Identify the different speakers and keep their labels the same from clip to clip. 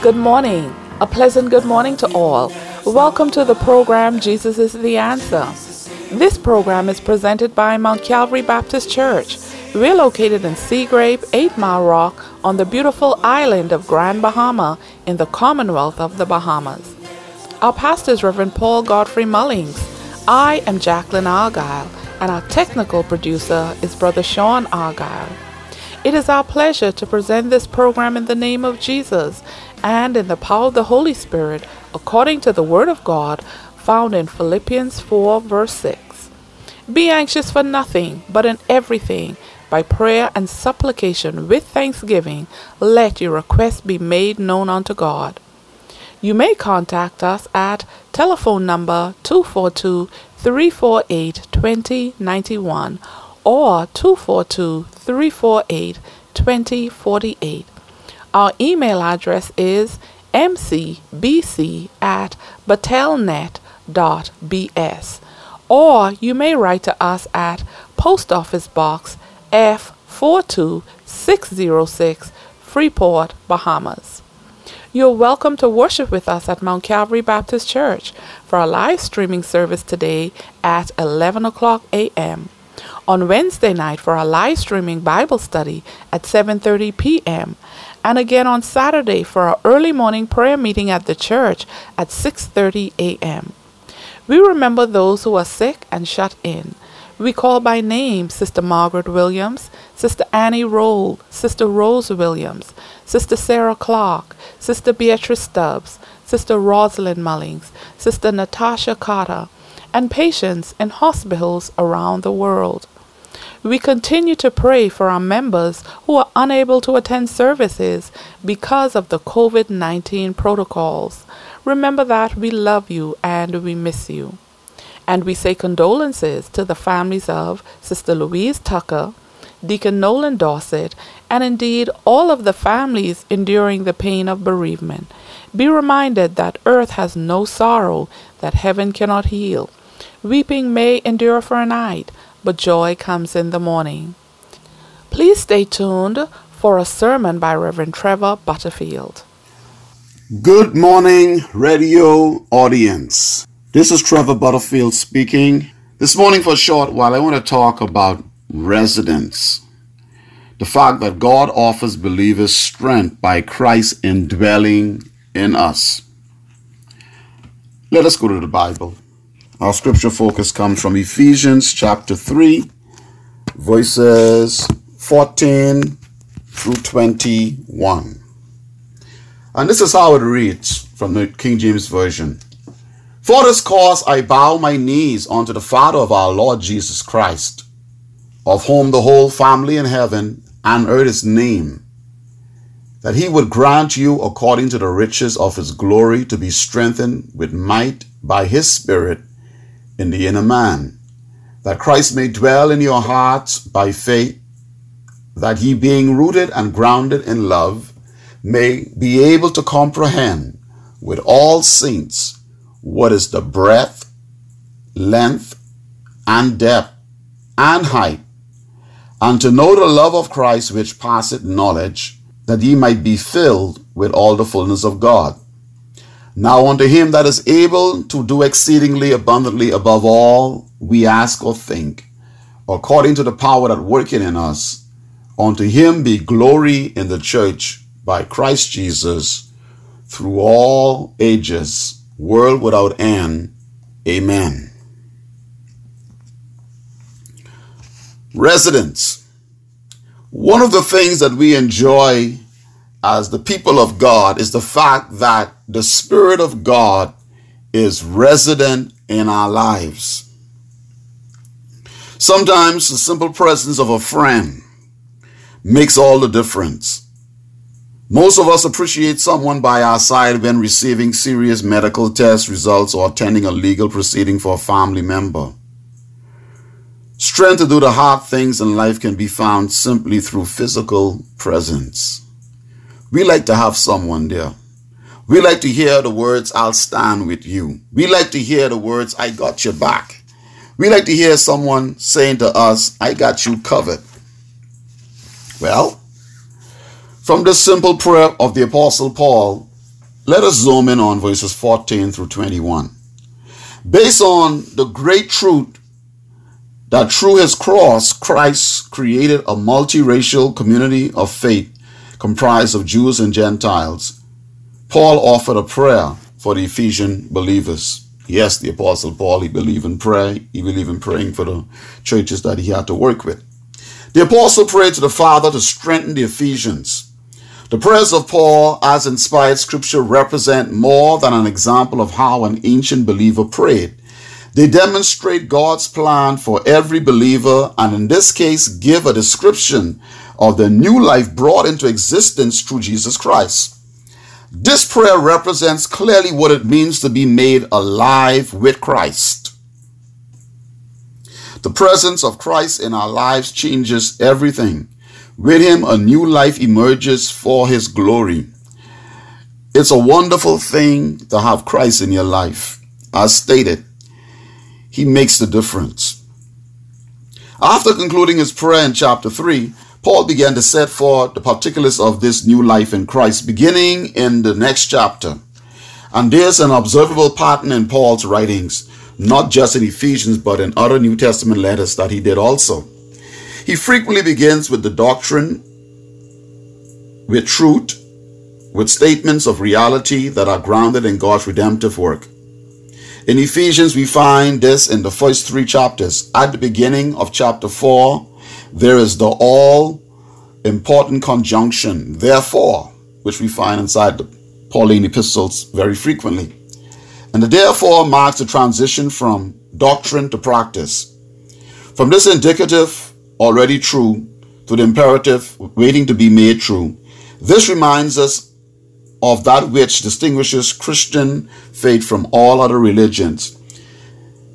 Speaker 1: Good morning. A pleasant good morning to all. Welcome to the program Jesus is the Answer. This program is presented by Mount Calvary Baptist Church. We're located in Seagrape, 8 Mile Rock, on the beautiful island of Grand Bahama in the Commonwealth of the Bahamas. Our pastor is Reverend Paul Godfrey Mullings. I am Jacqueline Argyle and our technical producer is Brother Sean Argyle. It is our pleasure to present this program in the name of Jesus and in the power of the Holy Spirit, according to the Word of God found in Philippians 4, verse 6. Be anxious for nothing, but in everything, by prayer and supplication with thanksgiving, let your requests be made known unto God. You may contact us at telephone number 242 348 2091 or 242 348 2048. Our email address is mcbc at batelnet.bs or you may write to us at Post Office Box F42606 Freeport, Bahamas. You're welcome to worship with us at Mount Calvary Baptist Church for our live streaming service today at 11 o'clock a.m. On Wednesday night for our live streaming Bible study at 7:30 p.m. and again on Saturday for our early morning prayer meeting at the church at 6:30 a.m. We remember those who are sick and shut in. We call by name Sister Margaret Williams, Sister Annie Roll, Sister Rose Williams, Sister Sarah Clark, Sister Beatrice Stubbs, Sister Rosalind Mullings, Sister Natasha Carter, and patients in hospitals around the world. We continue to pray for our members who are unable to attend services because of the COVID 19 protocols. Remember that we love you and we miss you. And we say condolences to the families of Sister Louise Tucker, Deacon Nolan Dorset, and indeed all of the families enduring the pain of bereavement. Be reminded that earth has no sorrow that heaven cannot heal. Weeping may endure for a night, but joy comes in the morning. Please stay tuned for a sermon by Reverend Trevor Butterfield.
Speaker 2: Good morning, radio audience. This is Trevor Butterfield speaking. This morning, for a short while, I want to talk about residence. The fact that God offers believers strength by Christ indwelling in us. Let us go to the Bible. Our scripture focus comes from Ephesians chapter 3, verses 14 through 21. And this is how it reads from the King James Version. For this cause I bow my knees unto the Father of our Lord Jesus Christ, of whom the whole family in heaven and earth is named, that he would grant you according to the riches of his glory to be strengthened with might by his Spirit in the inner man, that Christ may dwell in your hearts by faith, that he being rooted and grounded in love may be able to comprehend with all saints what is the breadth, length, and depth, and height, and to know the love of Christ which passeth knowledge, that ye might be filled with all the fullness of God. Now unto him that is able to do exceedingly abundantly above all we ask or think, according to the power that working in us, unto him be glory in the church by Christ Jesus through all ages world without end. Amen. Residence. One of the things that we enjoy as the people of God is the fact that the Spirit of God is resident in our lives. Sometimes the simple presence of a friend makes all the difference. Most of us appreciate someone by our side when receiving serious medical test results or attending a legal proceeding for a family member. Strength to do the hard things in life can be found simply through physical presence. We like to have someone there. We like to hear the words, I'll stand with you. We like to hear the words, I got your back. We like to hear someone saying to us, I got you covered. Well, from this simple prayer of the Apostle Paul, let us zoom in on verses 14 through 21. Based on the great truth that through his cross, Christ created a multiracial community of faith comprised of Jews and Gentiles, Paul offered a prayer for the Ephesian believers. Yes, the Apostle Paul, he believed in prayer. He believed in praying for the churches that he had to work with. The Apostle prayed to the Father to strengthen the Ephesians. The prayers of Paul, as inspired scripture, represent more than an example of how an ancient believer prayed. They demonstrate God's plan for every believer and, in this case, give a description of the new life brought into existence through Jesus Christ. This prayer represents clearly what it means to be made alive with Christ. The presence of Christ in our lives changes everything. With Him, a new life emerges for His glory. It's a wonderful thing to have Christ in your life. As stated, He makes the difference. After concluding his prayer in chapter 3, Paul began to set forth the particulars of this new life in Christ, beginning in the next chapter. And there's an observable pattern in Paul's writings, not just in Ephesians, but in other New Testament letters that he did also. He frequently begins with the doctrine, with truth, with statements of reality that are grounded in God's redemptive work. In Ephesians, we find this in the first three chapters. At the beginning of chapter 4, there is the all important conjunction, therefore, which we find inside the Pauline epistles very frequently. And the therefore marks the transition from doctrine to practice. From this indicative, already true, to the imperative, waiting to be made true, this reminds us of that which distinguishes Christian faith from all other religions.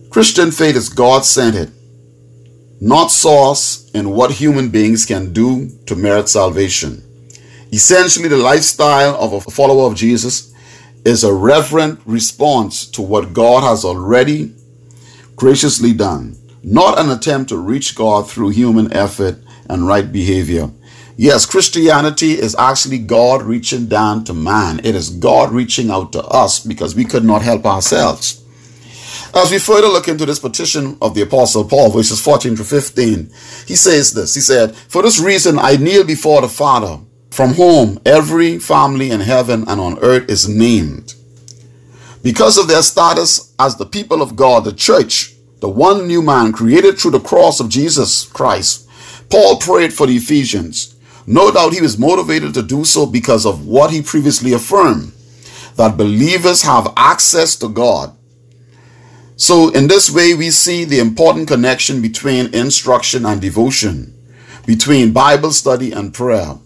Speaker 2: Christian faith is God centered not source in what human beings can do to merit salvation. Essentially, the lifestyle of a follower of Jesus is a reverent response to what God has already graciously done, not an attempt to reach God through human effort and right behavior. Yes, Christianity is actually God reaching down to man. It is God reaching out to us because we could not help ourselves. As we further look into this petition of the Apostle Paul, verses 14 to 15, he says this He said, For this reason I kneel before the Father, from whom every family in heaven and on earth is named. Because of their status as the people of God, the church, the one new man created through the cross of Jesus Christ, Paul prayed for the Ephesians. No doubt he was motivated to do so because of what he previously affirmed that believers have access to God so, in this way, we see the important connection between instruction and devotion, between Bible study and prayer.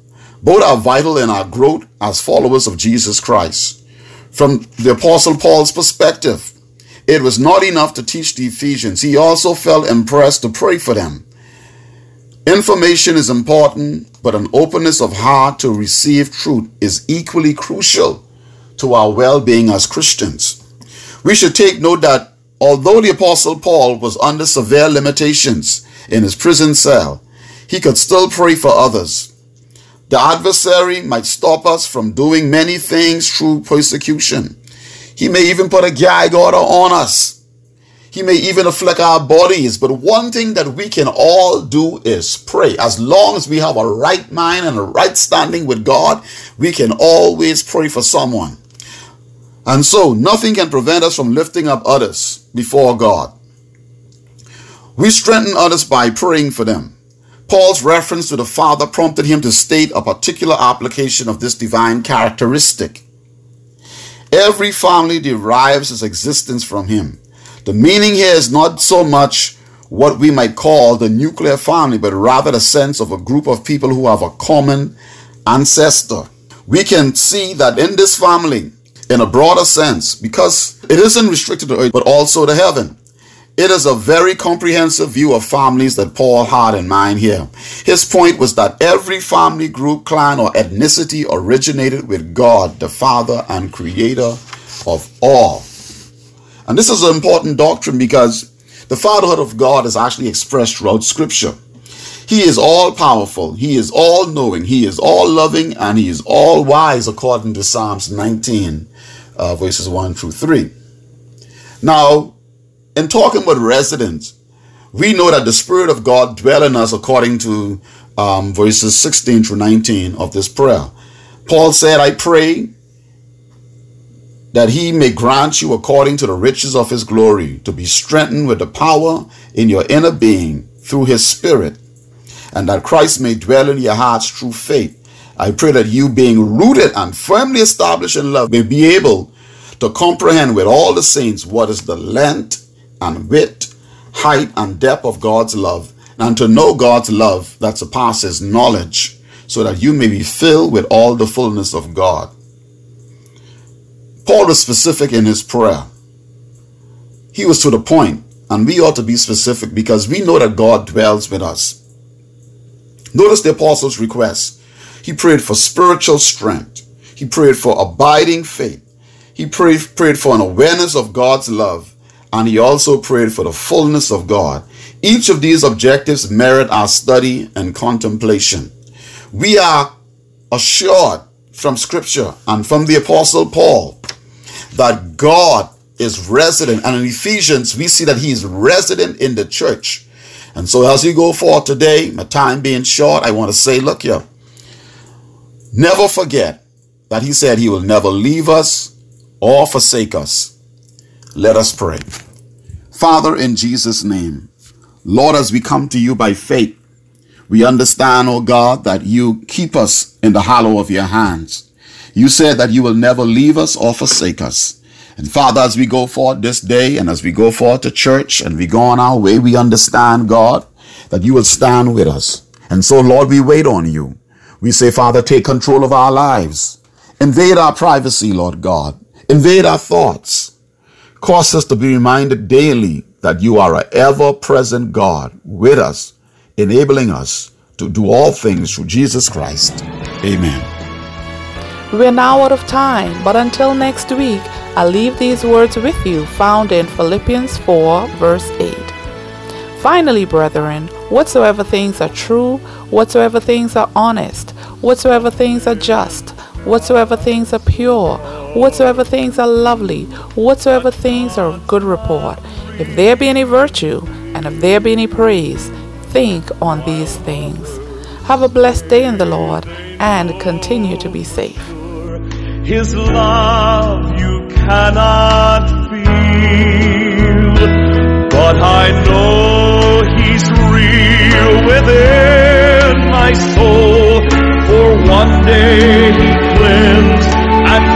Speaker 2: Both are vital in our growth as followers of Jesus Christ. From the Apostle Paul's perspective, it was not enough to teach the Ephesians, he also felt impressed to pray for them. Information is important, but an openness of heart to receive truth is equally crucial to our well being as Christians. We should take note that Although the Apostle Paul was under severe limitations in his prison cell, he could still pray for others. The adversary might stop us from doing many things through persecution. He may even put a gag order on us. He may even afflict our bodies. But one thing that we can all do is pray. As long as we have a right mind and a right standing with God, we can always pray for someone. And so, nothing can prevent us from lifting up others before God. We strengthen others by praying for them. Paul's reference to the Father prompted him to state a particular application of this divine characteristic. Every family derives its existence from him. The meaning here is not so much what we might call the nuclear family, but rather the sense of a group of people who have a common ancestor. We can see that in this family, in a broader sense because it isn't restricted to earth but also to heaven. It is a very comprehensive view of families that Paul had in mind here. His point was that every family group, clan, or ethnicity originated with God, the Father and Creator of all. And this is an important doctrine because the fatherhood of God is actually expressed throughout Scripture. He is all powerful. He is all knowing. He is all loving and he is all wise according to Psalms 19 uh, verses 1 through 3. Now, in talking about residence, we know that the Spirit of God dwell in us according to um, verses 16 through 19 of this prayer. Paul said, I pray that he may grant you according to the riches of his glory to be strengthened with the power in your inner being through his Spirit and that Christ may dwell in your hearts through faith. I pray that you, being rooted and firmly established in love, may be able to comprehend with all the saints what is the length and width, height and depth of God's love, and to know God's love that surpasses knowledge, so that you may be filled with all the fullness of God. Paul was specific in his prayer. He was to the point, and we ought to be specific because we know that God dwells with us. Notice the apostle's request. He prayed for spiritual strength. He prayed for abiding faith. He prayed, prayed for an awareness of God's love. And he also prayed for the fullness of God. Each of these objectives merit our study and contemplation. We are assured from Scripture and from the Apostle Paul that God is resident. And in Ephesians, we see that he is resident in the church. And so as you go forward today, my time being short, I want to say, look here. Never forget that he said he will never leave us or forsake us. Let us pray. Father, in Jesus' name, Lord, as we come to you by faith, we understand, oh God, that you keep us in the hollow of your hands. You said that you will never leave us or forsake us. And Father, as we go forth this day and as we go forth to church and we go on our way, we understand, God, that you will stand with us. And so, Lord, we wait on you. We say, Father, take control of our lives. Invade our privacy, Lord God. Invade our thoughts. Cause us to be reminded daily that you are an ever present God with us, enabling us to do all things through Jesus Christ. Amen.
Speaker 1: We're now out of time, but until next week, I leave these words with you found in Philippians 4, verse 8. Finally, brethren, whatsoever things are true, whatsoever things are honest, whatsoever things are just, whatsoever things are pure, whatsoever things are lovely, whatsoever things are of good report, if there be any virtue, and if there be any praise, think on these things. Have a blessed day in the Lord, and continue to be safe.
Speaker 3: His love you cannot feel, but I know He's real within my soul. For one day He